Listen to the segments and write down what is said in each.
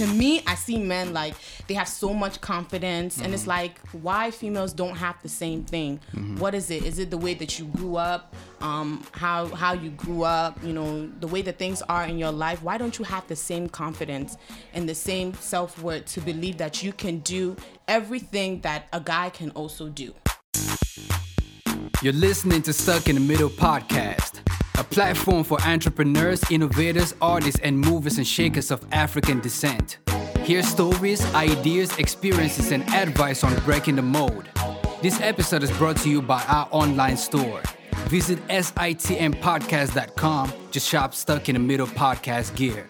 to me, I see men like they have so much confidence, and it's like why females don't have the same thing. What is it? Is it the way that you grew up? Um, how how you grew up? You know, the way that things are in your life. Why don't you have the same confidence and the same self worth to believe that you can do everything that a guy can also do? You're listening to Stuck in the Middle podcast, a platform for entrepreneurs, innovators, artists, and movers and shakers of African descent. Hear stories, ideas, experiences, and advice on breaking the mold. This episode is brought to you by our online store. Visit sitmpodcast.com to shop Stuck in the Middle podcast gear.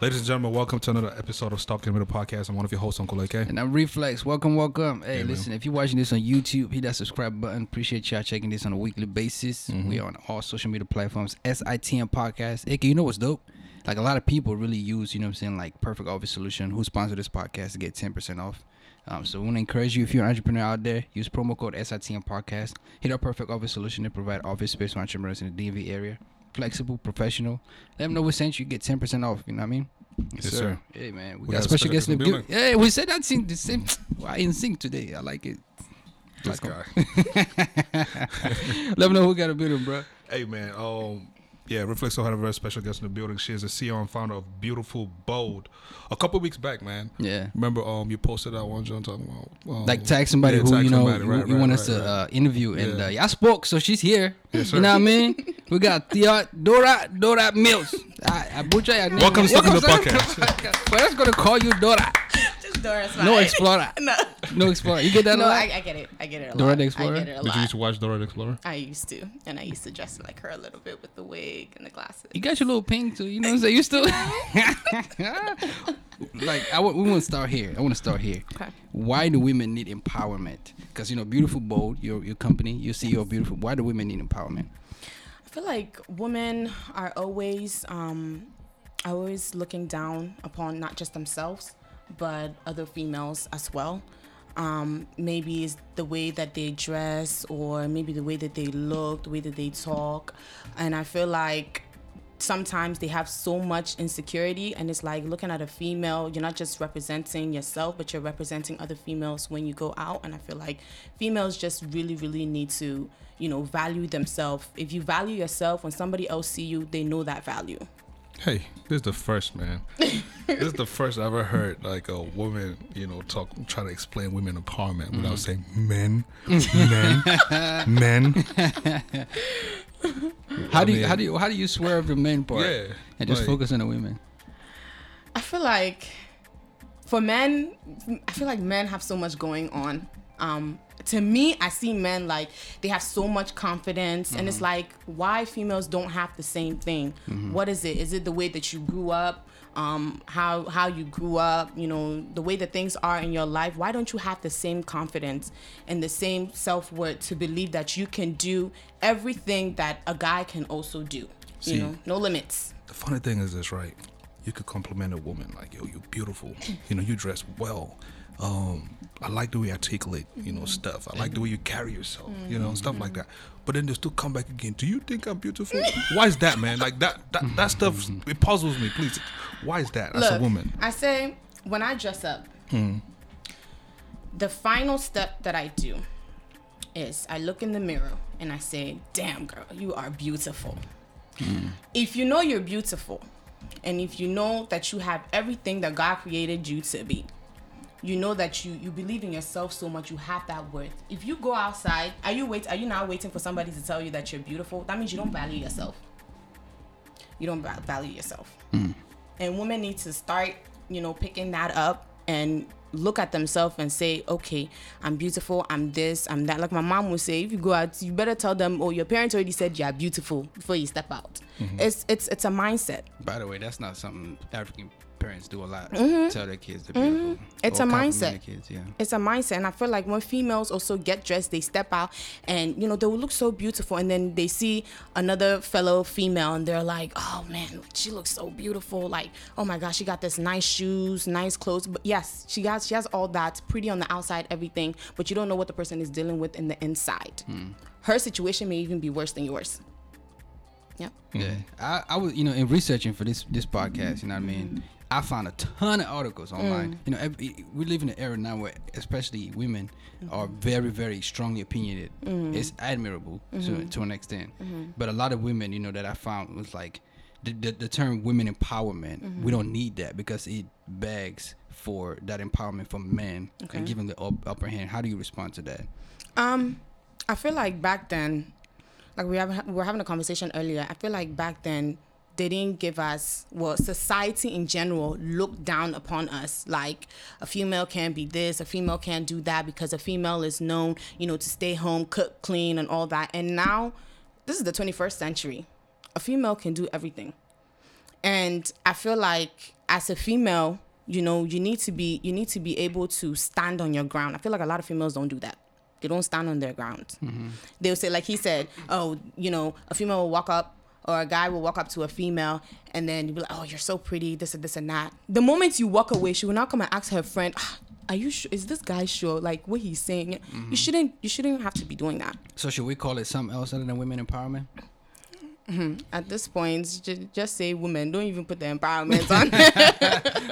Ladies and gentlemen, welcome to another episode of in the Middle Podcast. I'm one of your hosts, Uncle AK. And I'm Reflex. Welcome, welcome. Hey, Yeah, man. listen, if you're watching this on YouTube, hit that subscribe button. Appreciate y'all checking this on a weekly basis. Mm-hmm. We are on all social media platforms. SITM Podcast. Hey, you know what's dope? Like a lot of people really use, you know what I'm saying, like Perfect Office Solution, who sponsored this podcast to get 10% off. Um, so we want to encourage you, if you're an entrepreneur out there, use promo code SITM Podcast. Hit our Perfect Office Solution to provide office space for entrepreneurs in the DMV area. Flexible, professional. Let them know we sent you. Get 10% off. You know what I mean? Yes, sir. Hey, man. We, We got, got special special guests guest the in the building. Hey, we said that sync the same. Why in sync today? I like it. This Like guy. Let me know who got a building, bro. hey, man. Um, yeah, Reflexo had a very special guest in the building. She is the CEO and founder of Beautiful Bold. A couple weeks back, man. Yeah. Remember, um, you posted that one, John, talking about um, Like tag somebody yeah, who tag you know somebody. Right, you, right, want right, us to uh, interview, and Yeah. uh, y'all spoke, so she's here. Yes, you know what I mean? We got Thea Dora Dora Mills. I, I butcher your name. Welcome to the Welcome Podcast. We're just gonna call you Dora. Just Dora's No Explorer. no, No Explorer. You get that? a no, lot? I, I get it. I get it a Dora lot. the Explorer? I get it a Did you used to watch Dora the Explorer? I used to, and I used to dress like her a little bit with the wig and the glasses. You got your little pink too. You know what I'm saying? You still like I. We want to start here. I want to start here. Okay. Why do women need empowerment? Because you know, Beautiful Bold, your your company, your CEO of Beautiful. Why do women need empowerment? I feel like women are always um, are always looking down upon not just themselves, but other females as well. Um, maybe it's the way that they dress, or maybe the way that they look, the way that they talk, and I feel like sometimes they have so much insecurity and it's like looking at a female you're not just representing yourself but you're representing other females when you go out. And i feel like females just really really need to you know value themselves. If you value yourself when somebody else see you they know that value Hey, this is the first, man. this is the first I ever heard like a woman, you know, talk, try to explain women empowerment Mm-hmm. without saying men, men, men. How do you mean- how do you how do you swerve the men part Yeah, and just like- focus on the women? I feel like for men, I feel like men have so much going on. Um, to me, I see men like they have so much confidence, and it's like why females don't have the same thing. What is it? Is it the way that you grew up? Um, how how you grew up? You know the way that things are in your life. Why don't you have the same confidence and the same self worth to believe that you can do everything that a guy can also do? See- you know, no limits. The funny thing is this, right? You could compliment a woman like, "Yo, you're beautiful. You know, you dress well. Um, I like the way you articulate, you know, stuff. I like the way you carry yourself, you know, stuff like that." But then they still come back again. Do you think I'm beautiful? Why is that, man? Like that, that, that stuff. It puzzles me. Please, why is that? As a woman, I say when I dress up, Hmm. the final step that I do is I look in the mirror and I say, "Damn, girl, you are beautiful." Hmm. If you know you're beautiful, and if you know that you have everything that God created you to be, you know that you you believe in yourself so much, you have that worth. If you go outside, are you wait? Are you now waiting for somebody to tell you that you're beautiful? That means you don't value yourself. You don't value yourself hmm. and women need to start you know picking that up and look at themselves and say okay i'm beautiful i'm this i'm that like my mom would say if you go out you better tell them oh your parents already said you're beautiful before you step out mm-hmm. it's it's it's a mindset By the way, that's not something African parents do a lot. Tell their kids they're beautiful. Mm-hmm. It's a mindset. their Kids, yeah. it's a mindset and i feel like when females also get dressed they step out and you know they will look so beautiful and then they see another fellow female and they're like oh man she looks so beautiful like oh my gosh she got this nice shoes nice clothes but yes she has she has all that pretty on the outside everything but you don't know what the person is dealing with in the inside her situation may even be worse than yours yeah Yeah, I, I was, you know, in researching for this this podcast, you know what I mean. I found a ton of articles mm. online. You know, every, we live in an era now where, especially women, mm-hmm. are very, very strongly opinionated. Mm. It's admirable to mm-hmm. to an extent, mm-hmm. but a lot of women, you know, that I found was like the the, the term women empowerment. We don't need that because it begs for that empowerment from men Okay. and giving the up, upper hand. How do you respond to that? Um, I feel like back then, like we have we were having a conversation earlier. I feel like back then didn't give us well society in general looked down upon us. Like a female can't be this a female can't do that because a female is known you know to stay home cook clean and all that. And now this is the 21st century. A female can do everything. And i feel like as a female you know you need to be you need to be able to stand on your ground. I feel like a lot of females don't do that. They don't stand on their ground. Mm-hmm. They'll say like he said oh you know a female will walk up or a guy will walk up to a female and then you'll be like oh you're so pretty this and this and that. The moment you walk away she will now come and ask her friend "Ah, are you sure is this guy sure like what he's saying? You shouldn't you shouldn't have to be doing that. So should we call it something else other than women empowerment? At this point ju- just say women don't even put the empowerment on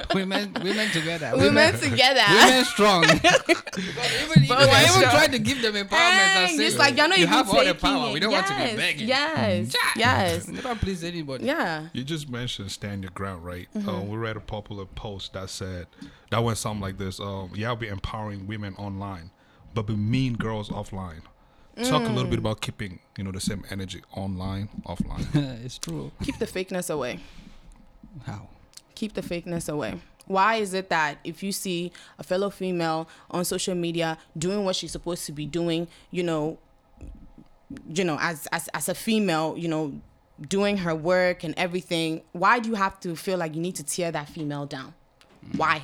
women, women together. women together Women strong. Because even even, But I we're even strong. tried to give them empowerment. I Hey, said, just like you're not you even have all the power. it. We don't want to be begging. Yes, yes, You don't please anybody. yeah. You just mentioned stand your ground, right? Mm-hmm. Uh, we read a popular post that said that went something like this: um, "Yeah, I'll be empowering women online, but be mean girls offline." Talk a Mm. little bit about keeping, you know, the same energy online, offline. it's true. Keep the fakeness away. How? Keep the fakeness away. Why is it that if you see a fellow female on social media doing what she's supposed to be doing, you know, you know, as as as a female, you know, doing her work and everything, why do you have to feel like you need to tear that female down? Why?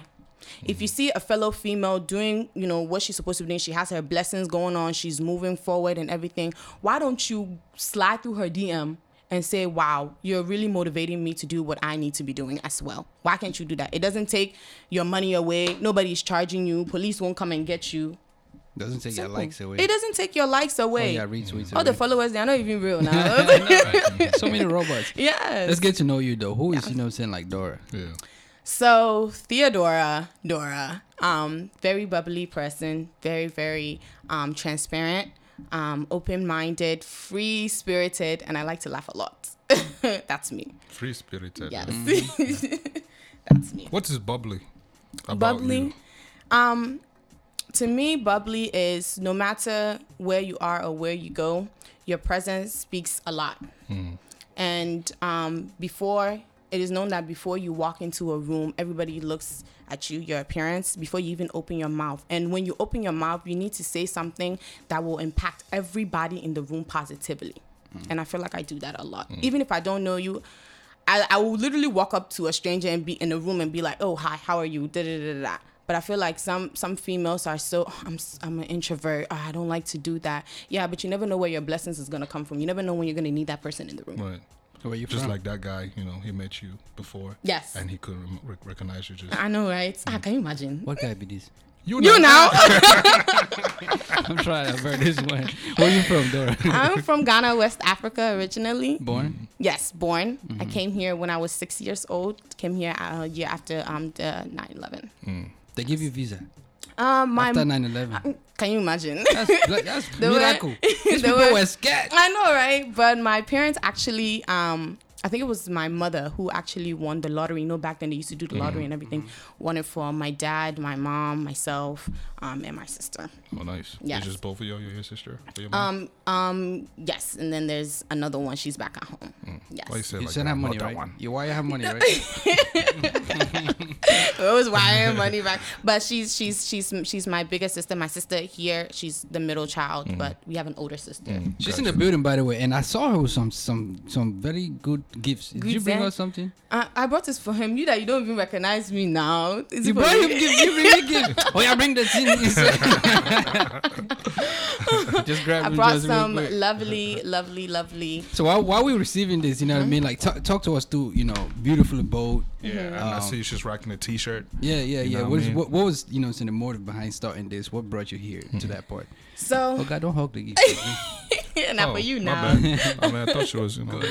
If you see a fellow female doing, you know, what she's supposed to be doing, she has her blessings going on, she's moving forward and everything, why don't you slide through her DM and say, wow, you're really motivating me to do what I need to be doing as well? Why can't you do that? It doesn't take your money away, nobody's charging you, police won't come and get you. Doesn't take your likes away. It doesn't take your likes Oh, away. yeah, retweets. All the followers, they're not even real now. so many robots. yes. Let's get to know you though. Who is you know what I'm saying like Dora? yeah. So Theodora, Dora, um, very bubbly person, very very um, transparent, um, open-minded, free-spirited, and I like to laugh a lot. That's me. Free spirited. Yes, Mm-hmm. that's me. What is bubbly? Bubbly. you? Um, to me, bubbly is no matter where you are or where you go, your presence speaks a lot. And um, before it is known that before you walk into a room, everybody looks at you, your appearance, before you even open your mouth. And when you open your mouth, you need to say something that will impact everybody in the room positively. Mm. And I feel like I do that a lot. Mm. Even if I don't know you, I, I will literally walk up to a stranger and be in a room and be like, "Oh, hi, how are you?" Da, da, da, da. But I feel like some some females are so "Oh, I'm I'm an introvert. Oh, I don't like to do that. Yeah, but you never know where your blessings is gonna come from. You never know when you're gonna need that person in the room. Right. So where you Just from? like that guy, you know, he met you before. Yes. And he couldn't rec- recognize you. Just I know, right? Ah, can you imagine? what guy be this? you know. You now? I'm trying to avert this one. Where you from, Dora? I'm from Ghana, West Africa, originally. Born? Yes, born. I came here when I was six years old. Came here a year after um the 9/11. They give you visa Um, my after 9/11. can you imagine? That's that's miracle. These people way- were scared. I know, right? But my parents actually, um, I think it was my mother who actually won the lottery. You know, back then they used to do the lottery and everything. Won it for my dad, my mom, myself, um, and my sister. Oh, nice. Yes. It's just both of you, you, your sister. your mom? Um, um, yes, and then there's another one. She's back at home. Yes, Why you say You like send that? have money, right? one. You why you have money, right? it was wiring money back. But she's she's she's she's my biggest sister. My sister here, she's the middle child, but we have an older sister. She's in the building, by the way, and I saw her with some some some very good gifts. Did you bring her sense. something? I, I brought this for him. You that you don't even recognize me now. Is You it brought him gift. You bring me gift. Oh yeah, bring the thing. just grab I brought just some lovely, lovely, lovely. So while, while we're receiving this, you know what I mean? Like talk, talk to us through, you know, beautifully bold. Yeah, and I Um, see just rocking a t-shirt. Yeah, yeah, You yeah. know What, what I is, mean? what, what was you know saying the motive behind starting this? What brought you here to that part? So Oh God, don't hug the gift. Not Oh, for you now. I mean, I thought she was, you know.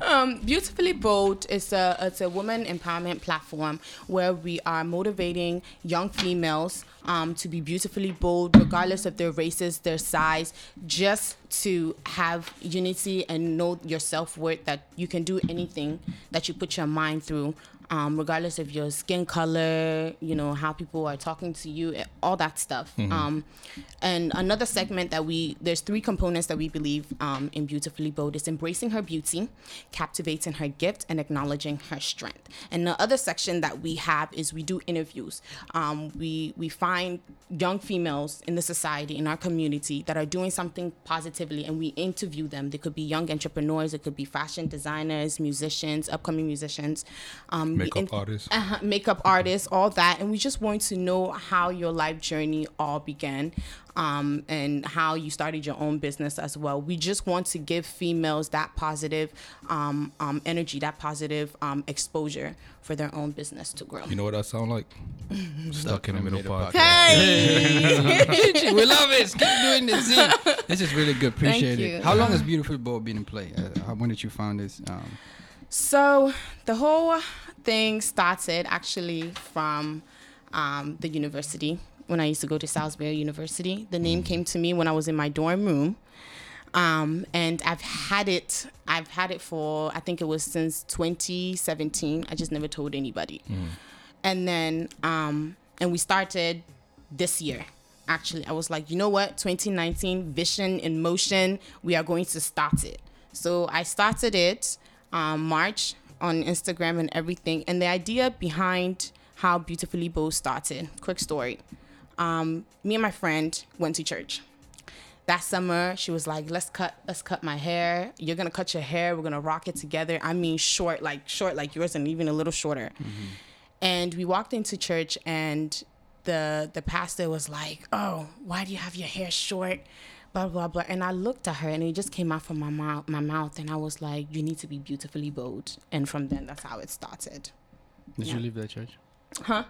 Um, Beautifully Bold is a it's a woman empowerment platform where we are motivating young females um, to be beautifully bold, regardless of their races, their size, just to have unity and know your self worth that you can do anything that you put your mind through. Um, regardless of your skin color, you know how people are talking to you, eh, all that stuff. Um, and another segment that we there's three components that we believe um, in beautifully bold is embracing her beauty, captivating her gift, and acknowledging her strength. And the other section that we have is we do interviews. Um, we we find young females in the society in our community that are doing something positively, and we interview them. They could be young entrepreneurs, it could be fashion designers, musicians, upcoming musicians, um, Makeup in- artist. uh, makeup artists, all that, and we just want to know how your life journey all began, um, and how you started your own business as well. We just want to give females that positive um, um, energy, that positive um, exposure for their own business to grow. You know what I sound like? Stuck in the middle Middle podcast. Hey, we love it. Keep doing this. See, this is really good. Thank Appreciate you. it. How long has Beautiful Bold been in play? Uh, when did you found this? So the whole thing started actually from um, the university when I used to go to Salisbury University. The name came to me when I was in my dorm room. Um, and I've had it. I've had it for I think it was since 2017. I just never told anybody. And then um, and we started this year. Actually, I was like, you know what? 2019 vision in motion. We are going to start it. So I started it um, March on Instagram and everything. And the idea behind how Beautifully Bold started. Quick story. Um, me and my friend went to church that summer she was like let's cut let's cut my hair you're gonna cut your hair we're gonna rock it together i mean short like short like yours and even a little shorter and we walked into church and the the pastor was like oh why do you have your hair short blah blah blah and i looked at her and it just came out from my mouth my mouth and i was like you need to be beautifully bold and from then that's how it started did Yeah. you leave that church? huh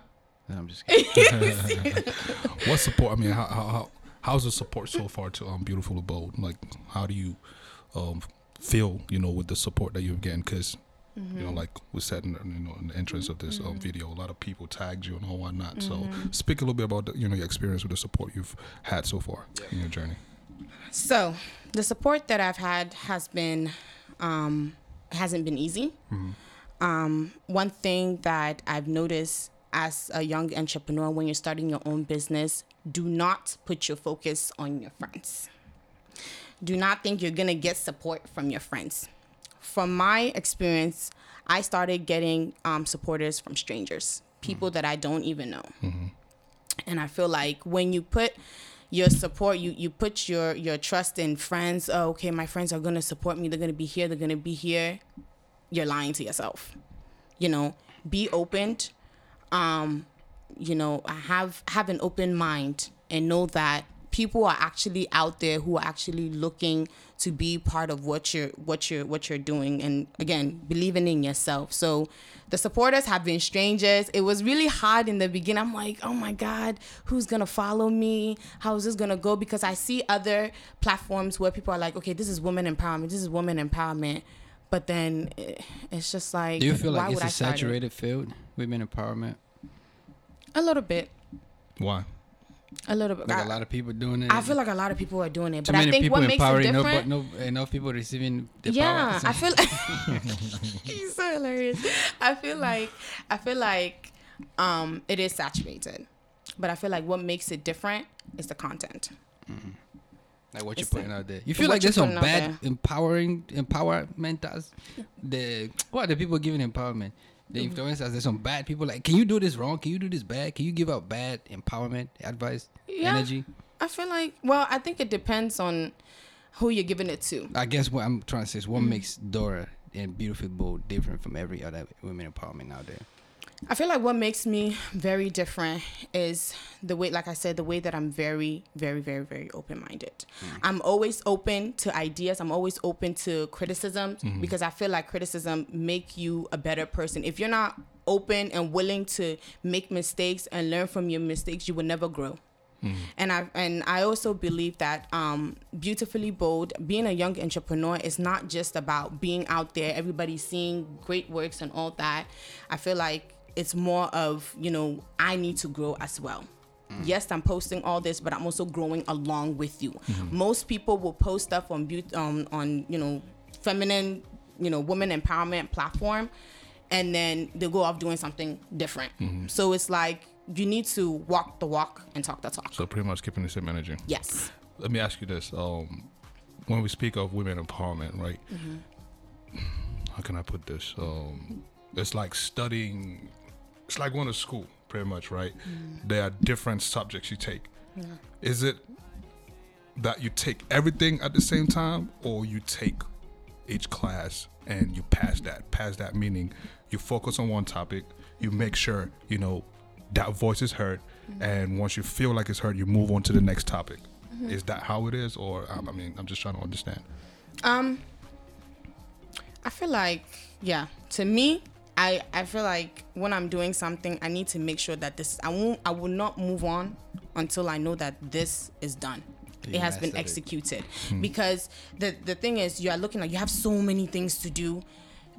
No, I'm just kidding. What support? I mean, how, how, how how's the support so far to um Beautiful bold Like, how do you um feel? You know, with the support that you're getting, because you know, like we said in, the- you know in the entrance of this um, video, a lot of people tagged you and all whatnot. So, speak a little bit about the, you know your experience with the support you've had so far in your journey. So the support that I've had has been um, hasn't been easy. Um, one thing that I've noticed as a young entrepreneur when you're starting your own business, do not put your focus on your friends. Do not think you're gonna get support from your friends. From my experience, I started getting um, supporters from strangers, people that I don't even know and i feel like when you put your support you you put your your trust in friends. Oh, okay my friends are going to support me. They're going to be here. They're going to be here. You're lying to yourself. You know be open um you know have have an open mind and know that people are actually out there who are actually looking to be part of what you're what you're what you're doing. And again believing in yourself. So the supporters have been strangers. It was really hard in the beginning. I'm like oh my god who's gonna follow me? How is this gonna go? Because i see other platforms where people are like okay this is women empowerment this is women empowerment. But then it's just like Do you feel like it's would a I start it? saturated field, women empowerment? a little bit. Why? A little bit Like I- a lot of people doing it. I feel like a lot of people are doing it, but I think what makes it empowering, no, different. but no enough people receiving the yeah. I feel like he's so hilarious. I feel like I feel like um, it is saturated, but I feel like what makes it different is the content. like what you're putting out there. You feel like there's some bad empowering empowerment. That's the what are the people giving empowerment? The Mm-hmm. influencers. There's some bad people. Like, can you do this wrong? Can you do this bad? Can you give out bad empowerment advice, Yeah. energy? I feel like well, I think it depends on who you're giving it to. I guess what I'm trying to say is Mm-hmm. what makes Dora and Beautiful Bold different from every other women empowerment out there. I feel like what makes me very different is the way, like I said, the way that I'm very, very, very, very open minded. Mm. I'm always open to ideas. I'm always open to criticism mm-hmm. because I feel like criticism make you a better person. If you're not open and willing to make mistakes and learn from your mistakes, you will never grow. Mm-hmm. And I and I also believe that um, beautifully bold, being a young entrepreneur is not just about being out there, everybody seeing great works and all that. I feel like it's more of you know I need to grow as well. Yes, I'm posting all this, but I'm also growing along with you. Most people will post stuff on beauty, um, on you know, feminine, you know, woman empowerment platform, and then they go off doing something different. So it's like you need to walk the walk and talk the talk. So pretty much keeping the same energy. yes. Let me ask you this: um, When we speak of women empowerment, right? How can I put this? Um, it's like studying. It's like going to school, pretty much, right? There are different subjects you take. Is it that you take everything at the same time, or you take each class and you pass that? Pass that meaning you focus on one topic, you make sure you know that voice is heard, and once you feel like it's heard, you move on to the next topic. Is that how it is, or um, I mean, I'm just trying to understand. Um, I feel like yeah. To me, I I feel like when I'm doing something, I need to make sure that this I won't I will not move on until I know that this is done. You it has been mastered it. executed hmm. because the the thing is you are looking at you have so many things to do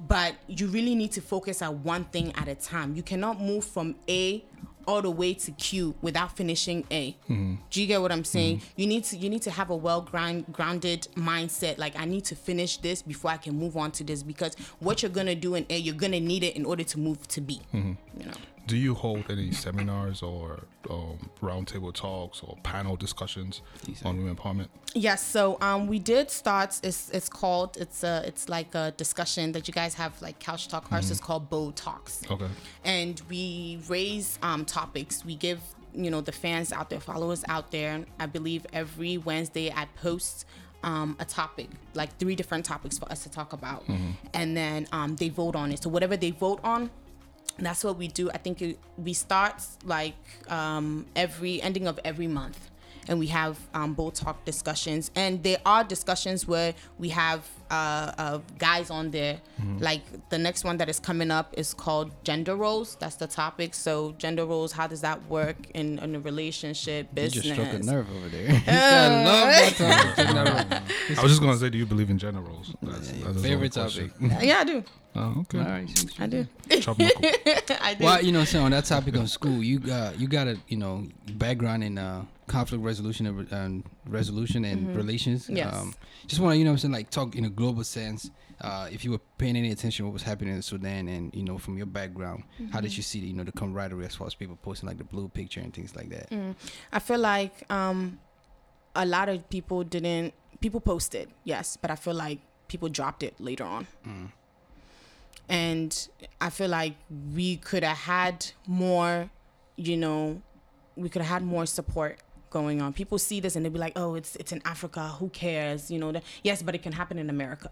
but you really need to focus on one thing at a time you cannot move from a all the way to q without finishing a. Mm-hmm. Do you get what i'm saying? Mm-hmm. You need to you need to have a well ground, grounded mindset. Like i need to finish this before i can move on to this because what you're gonna do in a you're gonna need it in order to move to b. Mm-hmm. You know Do you hold any seminars or um, roundtable talks or panel discussions on women empowerment? Yes, so um, we did start. It's it's called. It's a it's like a discussion that you guys have like couch talk. Ours is called Bold Talks, Okay. and we raise um, topics. We give you know the fans out there, followers out there. I believe every Wednesday I post. Um, a topic like three different topics for us to talk about and then um, they vote on it so whatever they vote on that's what we do. I think it, we start like um, every ending of every month, and we have um, both talk discussions. And there are discussions where we have uh, uh, guys on there. Like the next one that is coming up is called gender roles. That's the topic. So gender roles, how does that work in, in a relationship, business? You just struck a nerve over there. You said, I love that topic. I was just gonna say, do you believe in gender roles? That's, Yeah, that's favorite topic. Yeah, I do. Oh, okay. All right. I do. Chop knuckle. I do. Well, you know, so on that topic on school, you got you got a you know background in uh, conflict resolution and, re- and resolution and relations. Mm-hmm. Yes. just want to you know what I'm saying like talk in a global sense. Uh, if you were paying any attention to what was happening in Sudan and you know from your background, how Mm-hmm. did you see the, you know the camaraderie as far as people posting like the blue picture and things like that? Mm. I feel like um, a lot of people didn't. People posted, yes, but I feel like people dropped it later on. And I feel like we could have had more, you know, we could have had more support going on. People see this and they'll be like, "Oh, it's it's in Africa. Who cares?" You know. That, yes, but it can happen in America.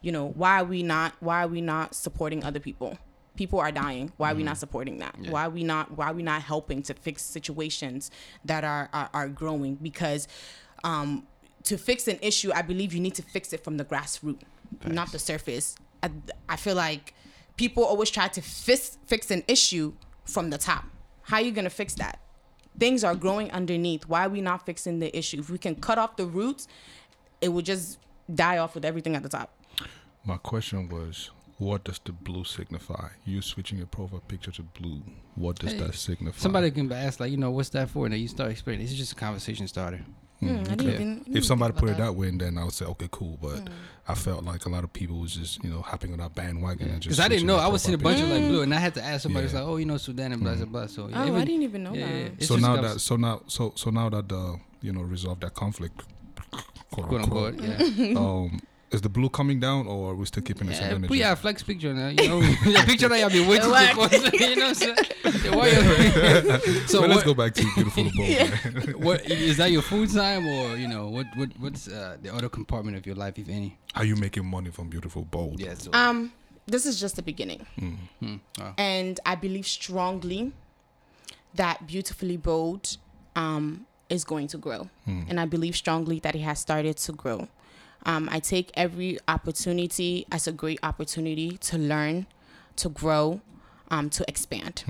You know, why are we not? Why are we not supporting other people? People are dying. Why are we not supporting that? Why are we not? Why are we not helping to fix situations that are are, are growing? Because um, to fix an issue, I believe you need to fix it from the grassroots, not the surface. I, I feel like people always try to fix fix an issue from the top. How are you gonna fix that? Things are growing underneath. Why are we not fixing the issue? If we can cut off the roots, it would just die off with everything at the top. My question was, what does the blue signify? You switching your profile picture to blue. What does Hey, that signify? Somebody can ask like you know what's that for, and then you start explaining. This is just a conversation starter. Hmm, I didn't okay. even- didn't If somebody put it that way, then I would say, okay, cool. But Hmm. I felt like a lot of people was just, you know, hopping on that bandwagon and just. Because I didn't know. I was seeing a profile bunch of like blue, and I had to ask somebody. It's Yeah. like, oh, you know, Sudan and blah blah blah. So yeah, Oh, I didn't even know yeah, that. yeah. So now that, so now, so so now that the, you know, resolve that conflict, quote, quote unquote, unquote, yeah. um, is the blue coming down or are we still keeping the same energy? put your flex picture now. You know, the picture that you've been waiting for. You know, what I'm saying? Yeah, why you- so but let's what, go back to beautiful bold. man. what is that your full time or you know what what what's uh, the other compartment of your life if any? How you making money from beautiful bold? Yeah. So, Um, this is just the beginning. hmm, oh. and I believe strongly that Beautifully Bold um, is going to grow. And I believe strongly that it has started to grow. Um, I take every opportunity as a great opportunity to learn, to grow, um, to expand.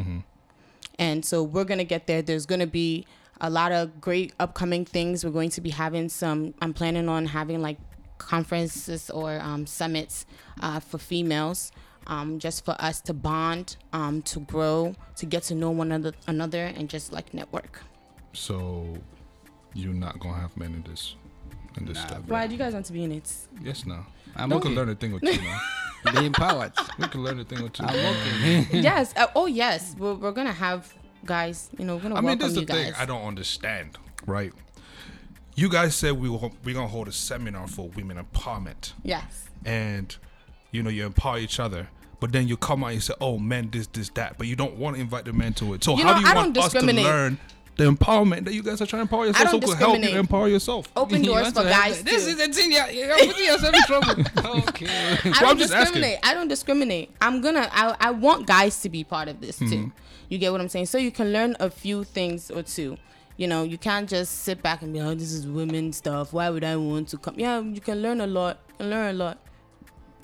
And so we're going to get there. There's going to be a lot of great upcoming things. We're going to be having some. I'm planning on having like conferences or um, summits uh, for females. Um, just for us to bond, um, to grow, to get to know one another, another, and just like network. So you're not gonna have men in this in this Nah, stuff. Why do you guys want to be in it? Yes, no. I'm we okay. can learn a thing or two, man. Be empowered. We can learn a thing or two. I'm okay. yes. Uh, oh, yes. We're, we're gonna have guys. You know, we're gonna invite the guys. I mean, this is the you thing. I don't understand, right? You guys said we were we're gonna hold a seminar for women empowerment, yes. and you know you empower each other. But then you come out and you say, "Oh, men, this, this, that," but you don't want to invite the men to it. So You how know, do you I want us to learn the empowerment that you guys are trying to empower yourself? So can help you empower yourself. Open doors for guys. that- This too. is a thing. Yeah, you're putting yourself in trouble. okay. I don't I'm just discriminate. I don't discriminate. I'm gonna. I, I want guys to be part of this too. Mm-hmm. You get what I'm saying? So you can learn a few things or two. You know, you can't just sit back and be, oh, this is women stuff. Why would I want to come? Yeah, you can learn a lot. You can learn a lot.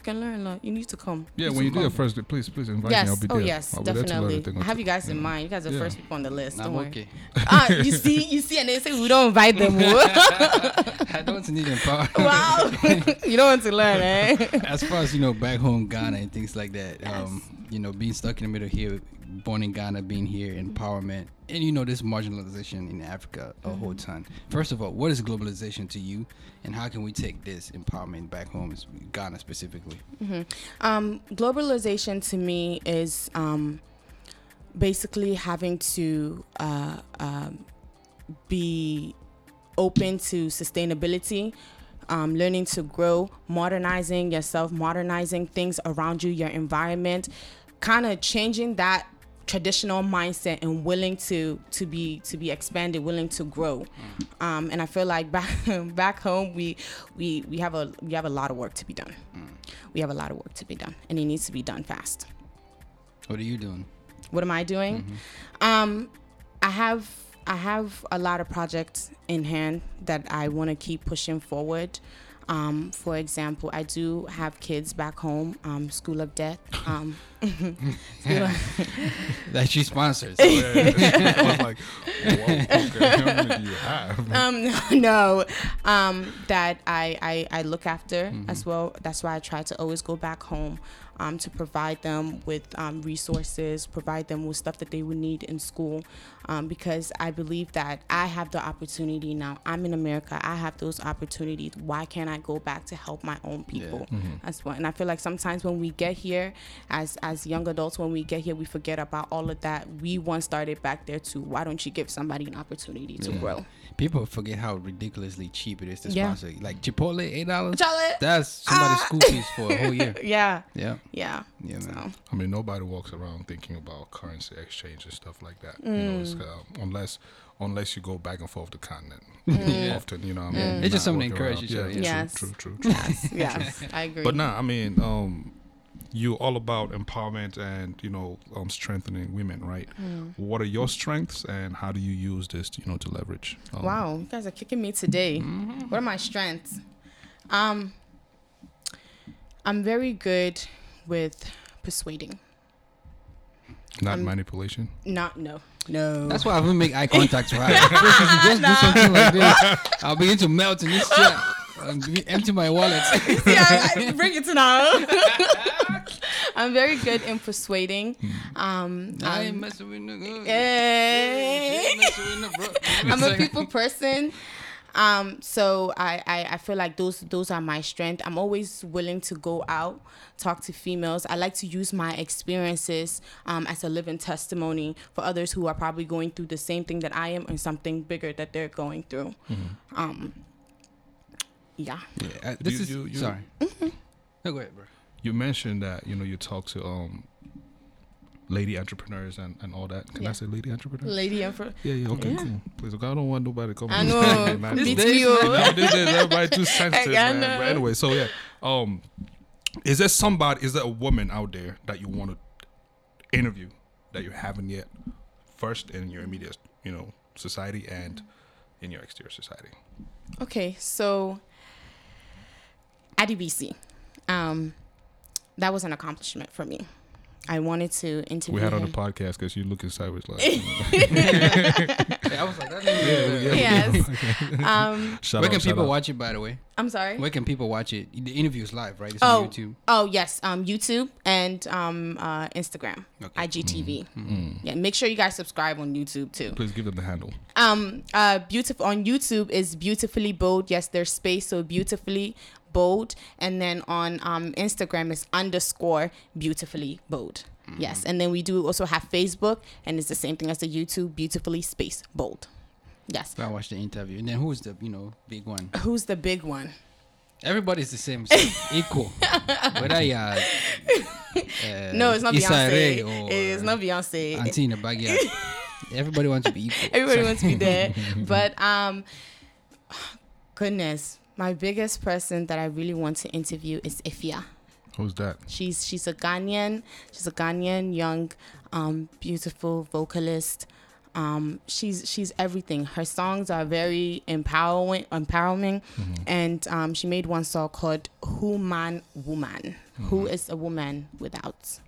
You can learn a lot. You need to come. Yeah, need when to you do your first, please, please invite me. I'll Yes. be Oh there. yes, I'll be there to learn a definitely. thing or I have you guys in mind. You guys are the Yeah. first people on the list. I'm Don't worry. okay. Ah, you see, you see, and they say we don't invite them. I don't need empower. wow, you don't want to learn, eh? as far as you know, back home Ghana and things like that. Um, you know, being stuck in the middle here, born in Ghana, being here, empowerment, and you know this marginalization in Africa a whole ton. First of all, what is globalization to you, and how can we take this empowerment back home, Ghana specifically? Um, globalization to me is um, basically having to uh, um, be open to sustainability, um, learning to grow, modernizing yourself, modernizing things around you, your environment, kind of changing that traditional mindset and willing to to be to be expanded willing to grow. Um, and i feel like back back home we we we have a we have a lot of work to be done. We have a lot of work to be done and it needs to be done fast. What are you doing? what am i doing? Um i have i have a lot of projects in hand that i want to keep pushing forward um, for example, I do have kids back home, um, School of Death. Um, That she sponsors. I was like, whoa, okay, do you have? um, no, um, that I, I, I look after as well. That's why I try to always go back home um, to provide them with um, resources, provide them with stuff that they would need in school. Um, because I believe that I have the opportunity now. I'm in America. I have those opportunities. Why can't I go back to help my own people as well? And I feel like sometimes when we get here, as as young adults, when we get here, we forget about all of that. We once started back there too. Why don't you give somebody an opportunity to Yeah. grow? People forget how ridiculously cheap it is to Yeah. sponsor. Like Chipotle, eight dollars. That's somebody's school fees for a whole year. Yeah, Yeah, yeah. yeah, man. So I mean, nobody walks around thinking about currency exchange and stuff like that. You know, it's, uh, unless unless you go back and forth the continent Yeah. often. You know, what I Yeah. mean, It's just something to encourage around. each other, Yeah, yeah. true, Yes. true, true, true. yes, I agree. But nah, I mean, um, you're all about empowerment and you know um, strengthening women, right? Mm. What are your strengths and how do you use this, you know, to leverage? Um, Wow, you guys are kicking me today. What are my strengths? Um, I'm very good with persuading. Not Um, manipulation. Not no, no. That's why I will make eye contact right. Just do something like this. I'll begin to melt in this chair. I'll empty my wallet. yeah, I- bring it to now. I'm very good in persuading. Um, I ain't I'm- messing with nigga. Eh. She ain't messing with no bro. I'm a people person. Um, so I, I, I feel like those those are my strength. I'm always willing to go out, talk to females. I like to use my experiences um, as a living testimony for others who are probably going through the same thing that I am and something bigger that they're going through. Um, yeah. Yeah, uh, this You- is you- you- sorry. No, go ahead, bro. You mentioned that you know you talk to um lady entrepreneurs and, and all that. Can I say lady entrepreneurs? Lady entrepreneur. Yeah, yeah, okay, Yeah. cool. Please, okay, I don't want nobody come. I know. say, man, Beats cool. me, is everybody too sensitive, man. But anyway, so yeah, um, is there somebody? Is there a woman out there that you want to interview that you haven't yet? First in your immediate, you know, society and in your exterior society. Okay, so IDBC, um, that was an accomplishment for me. I wanted to interview We had on the podcast because you looking sideways like. I I was like, that name is- yes. Um, Where out, can people out. watch it, by the way? I'm sorry. Where can people watch it? The interview is live, right? It's Oh, on YouTube. oh yes, um, YouTube and um, uh, Instagram, Okay. IGTV. Mm. Yeah, make sure you guys subscribe on YouTube too. Please give them the handle. Um, uh, beautiful on YouTube is beautifully bold. Yes, there's space, so beautifully bold, and then on um Instagram is underscore beautifully bold. Yes, and then we do also have Facebook, and it's the same thing as the YouTube, beautifully space bold. Yes. So I watched the interview. And then who's the, you know, big one? Who's the big one? Everybody's the same, it's equal. Whether you are, uh, No, it's not Beyonce. It's not Beyonce. Auntie in the backyard. Everybody wants to be equal. Everybody wants to be there. But um goodness, my biggest person that I really want to interview is Efya. Who's that? She's she's a Ghanaian. She's a Ghanaian young, um, beautiful vocalist. Um, she's she's everything. Her songs are very empowering, empowering, and um, she made one song called "Who Man Woman." Who is a woman without?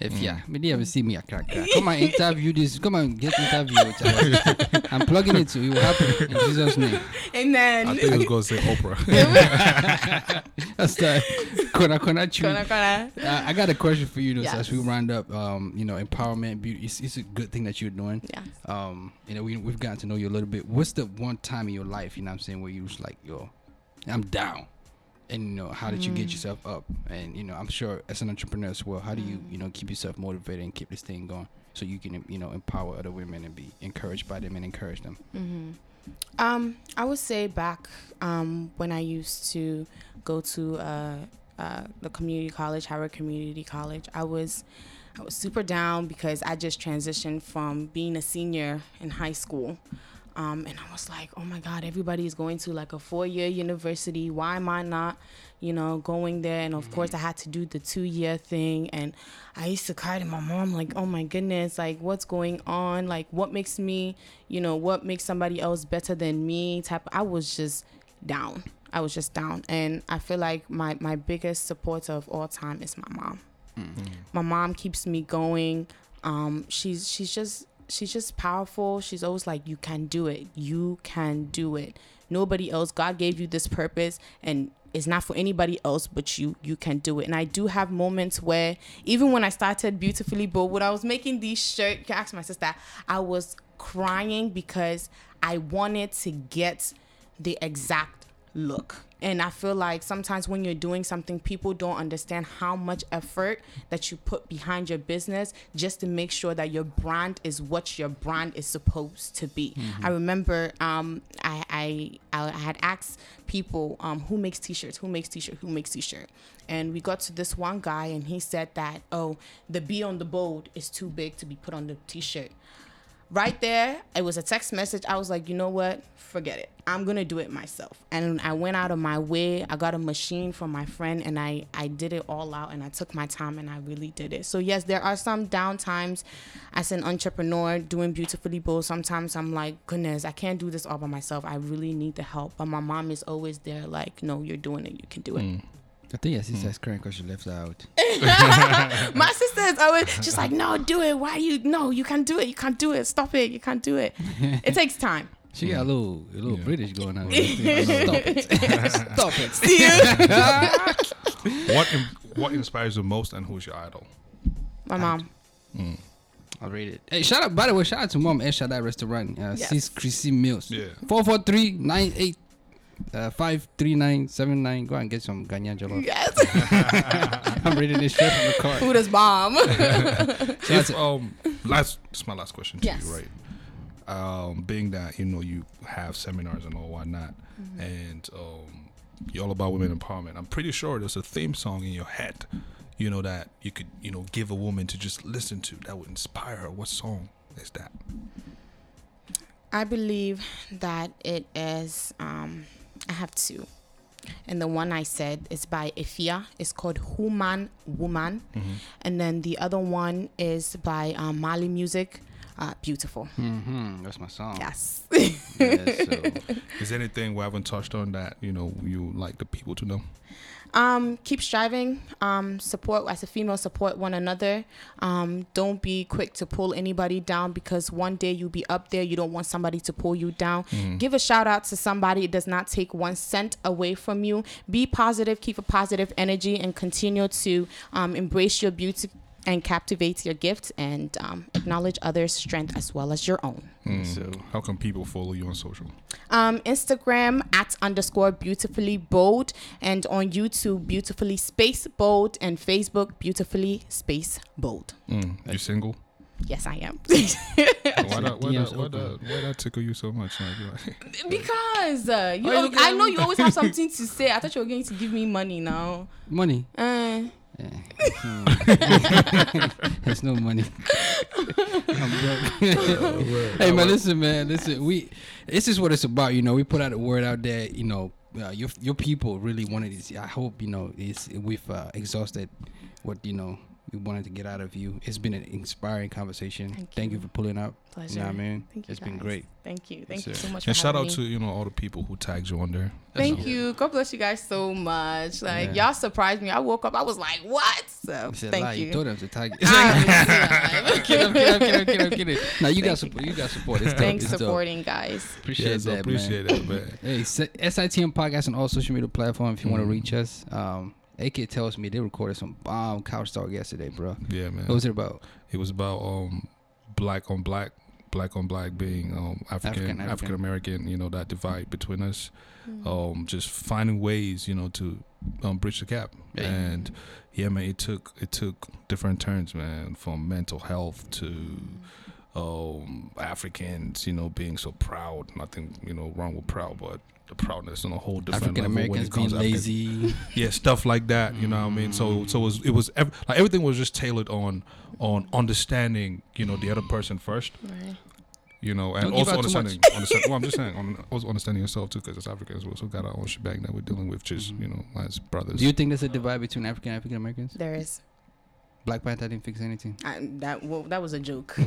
If yeah, maybe you ever see me a crack crack. Come and interview this. Come and get interviewed. I'm plugging it to you. Happen in Jesus' name. Amen. I think I was gonna say Oprah. That's the corner corner tree. Kona, kona. Uh, I got a question for you, though, Yes. as we round up. Um, you know, empowerment, beauty. It's, it's a good thing that you're doing. Yeah. Um, you know, we we've gotten to know you a little bit. What's the one time in your life, you know, what I'm saying, where you was like, yo, I'm down, and you know, how did you get yourself up? And you know, I'm sure as an entrepreneur as well, how do you, you know, keep yourself motivated and keep this thing going, so you can, you know, empower other women and be encouraged by them and encourage them. Um, I would say back um, when I used to go to uh, uh, the community college, Howard Community College, I was I was super down because I just transitioned from being a senior in high school. Um, and I was like, oh my God, everybody is going to like a four year university. Why am I not, you know, going there? And of course, I had to do the two year thing. And I used to cry to my mom, like, oh my goodness, like, what's going on? Like, what makes me, you know, what makes somebody else better than me? Type, I was just down. I was just down. And I feel like my, my biggest supporter of all time is my mom my mom keeps me going um she's she's just she's just powerful. She's always like you can do it. You can do it. Nobody else. God gave you this purpose and it's not for anybody else but you you can do it. And i do have moments where even when i started beautifully bold when i was making these shirts you can ask my sister i was crying because i wanted to get the exact look. And I feel like sometimes when you're doing something, people don't understand how much effort that you put behind your business just to make sure that your brand is what your brand is supposed to be. I remember um, I, I I had asked people um, who makes t-shirts, who makes t-shirt, who makes t-shirt, and we got to this one guy and he said that oh the B on the bold is too big to be put on the t-shirt right there it was a text message. I was like you know what? Forget it. I'm gonna do it myself. And i went out of my way. I got a machine from my friend and i i did it all out and i took my time and i really did it. So yes there are some down times as an entrepreneur doing beautifully bold. Sometimes i'm like goodness i can't do this all by myself. I really need the help. But my mom is always there like no you're doing it. You can do it mm. I think your sister's crying because she left out. my sister is always just like no do it why you no you can't do it you can't do it stop it you can't do it it takes time She got a little, a little Yeah. British going on. Stop it! Stop it! what in, what inspires you most, and who's your idol? my mom I'll read it. Hey, shout out! By the way, shout out to Mom El Shaddai Restaurant, uh, Yes. Sis Chrissy Mills. Yeah. Four four three nine eight. Uh, five three nine seven nine. Go and get some Ganyan jollof. yes I'm reading this straight from the car. Food is bomb. If, um, last, this is my last question to Yes. you, right? Um, being that you know you have seminars and all whatnot, Mm-hmm. and um, you're all about women empowerment. I'm pretty sure there's a theme song in your head, you know that you could you know give a woman to just listen to that would inspire her. What song is that? I believe that it is. Um, I have two, and the one I said is by Efya. It's called Human Woman, and then the other one is by um, Mali Music. Uh, beautiful. Mm-hmm. That's my song. Yes. Yes, so. Is there anything we haven't touched on that you know you like the people to know? Um, keep striving. Um, support as a female, support one another. Um, don't be quick to pull anybody down because one day you'll be up there. You don't want somebody to pull you down. Give a shout out to somebody. It does not take one cent away from you. Be positive. Keep a positive energy and continue to um, embrace your beauty and captivate your gift and um, acknowledge others' strength as well as your own. Mm. So How can people follow you on social? Um, Instagram at underscore beautifully bold and on YouTube beautifully space bold and Facebook beautifully space bold. Mm. You single? Yes, I am. why that, why, DMs that, why, open. that, why that tickle you so much? Like, because uh, you, Why you al- I know you always have something to say. I thought you were going to give me money now. money. Uh, Yeah. There's no money. I'm broke. hey man, listen, man, listen. We this is what it's about. You know, we put out a word out there. You know, uh, your your people really wanted this. I hope you know it's we've uh, exhausted what you know we wanted to get out of you. It's been an inspiring conversation. Thank you. you. for pulling up. pleasure. You know what I mean? Thank you. It's been great. Thank you. Thank Yes, you so much. and for shout out me. to you know all the people who tagged you on there. Thank So- you. God bless you guys so much. Like Yeah. y'all surprised me. I woke up. I was like, "What?" So said thank lie. you. told them to tag. Ah, Kid him, kid him, kid him, kid him, kid him. Now you got support. You got support. It's dope. Thanks It's dope. supporting guys. Appreciate Yeah, so that, man. appreciate it, man. Hey, SITM podcast on all social media platforms if you want to Mhm. reach us. Um, AK tells me they recorded some bomb couch talk yesterday, bro. Yeah, man. What was it about? It was about um black on black, black on black being um African African, African. African American. You know that divide between us. Mm. Um, just finding ways, you know, to um bridge the gap. Yeah. And yeah, man, it took it took different turns, man, from mental health to um Africans, you know, being so proud. Nothing, you know, wrong with proud, but the proudness and a whole different African Americans being to African- lazy. yeah, stuff like that. You know what I mean? So so it was it was ev- like everything was just tailored on on understanding you know the other person first. Right. You know, and Don't also understanding. understand, well, I'm just saying, on, also understanding yourself too, because as Africans, we also got our own shebang that we're dealing with, just Mhm. you know, as brothers. Do you think there's a divide between African and African Americans? There is. Black Panther didn't fix anything. I, that well, that was a joke. hey,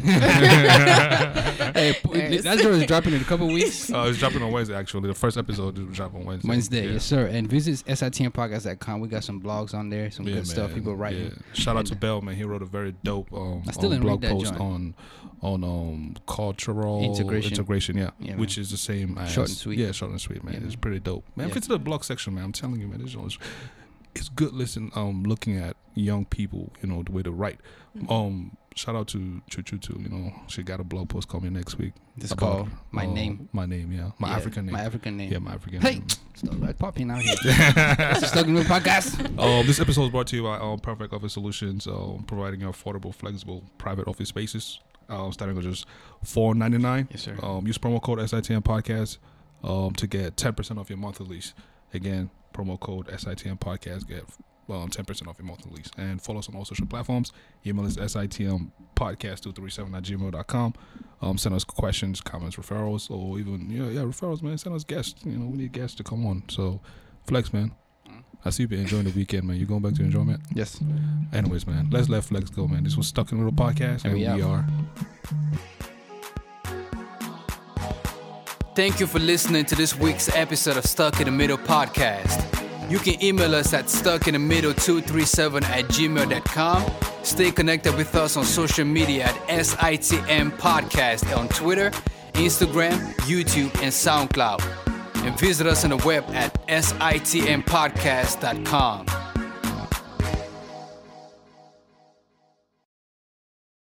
p- There is. that show is dropping in a couple weeks. uh, it's dropping on Wednesday. Actually, the first episode is dropping on Wednesday. Wednesday, Yeah. yes sir. And visit sitmpodcast.com. We got some blogs on there, some Yeah, good stuff. People writing. Yeah. Shout out to And- Bell, man. He wrote a very dope um, I still um, blog post joint. on on um cultural Integration. integration, yeah, Yeah, which is the same as Short and sweet. Yeah, short and sweet, man. Yeah, it's pretty dope, man. Yeah. If it's the blog section, man, I'm telling you, man, this is it's good. Listen, um, looking at young people, you know, the way to write. Mm-hmm. Um, shout out to Chuchu too. You know, she got a blog post coming next week. It's about, called My uh, Name. My name, yeah, my Yeah, African name. My African name. yeah, my African Hey! name. Stop like popping out here. this is Stuck in the Podcast. Um, this episode is brought to you by um, Perfect Office Solutions, um, providing affordable, flexible private office spaces. Um, starting with just four ninety nine. Yes, sir. Um, use promo code SITM podcast um, to get ten percent off your monthly lease. Again, promo code SITM podcast get um, ten percent off your monthly lease. And follow us on all social platforms. Email us SITM podcast two three seven at gmail.com. Um, send us questions, comments, referrals, or even yeah, yeah, referrals, man. Send us guests. You know, we need guests to come on. So, flex, man. I see you've been enjoying the weekend, man. You going back to enjoyment? Yes. Anyways, man, let's let Flex go, man. This was Stuck in a Little podcast, and, And we we, are. Thank you for listening to this week's episode of Stuck in the Middle podcast. You can email us at stuckinthemiddle237 at gmail.com. Stay connected with us on social media at SITM Podcast on Twitter, Instagram, YouTube, and SoundCloud. And visit us on the web at sitmpodcast.com.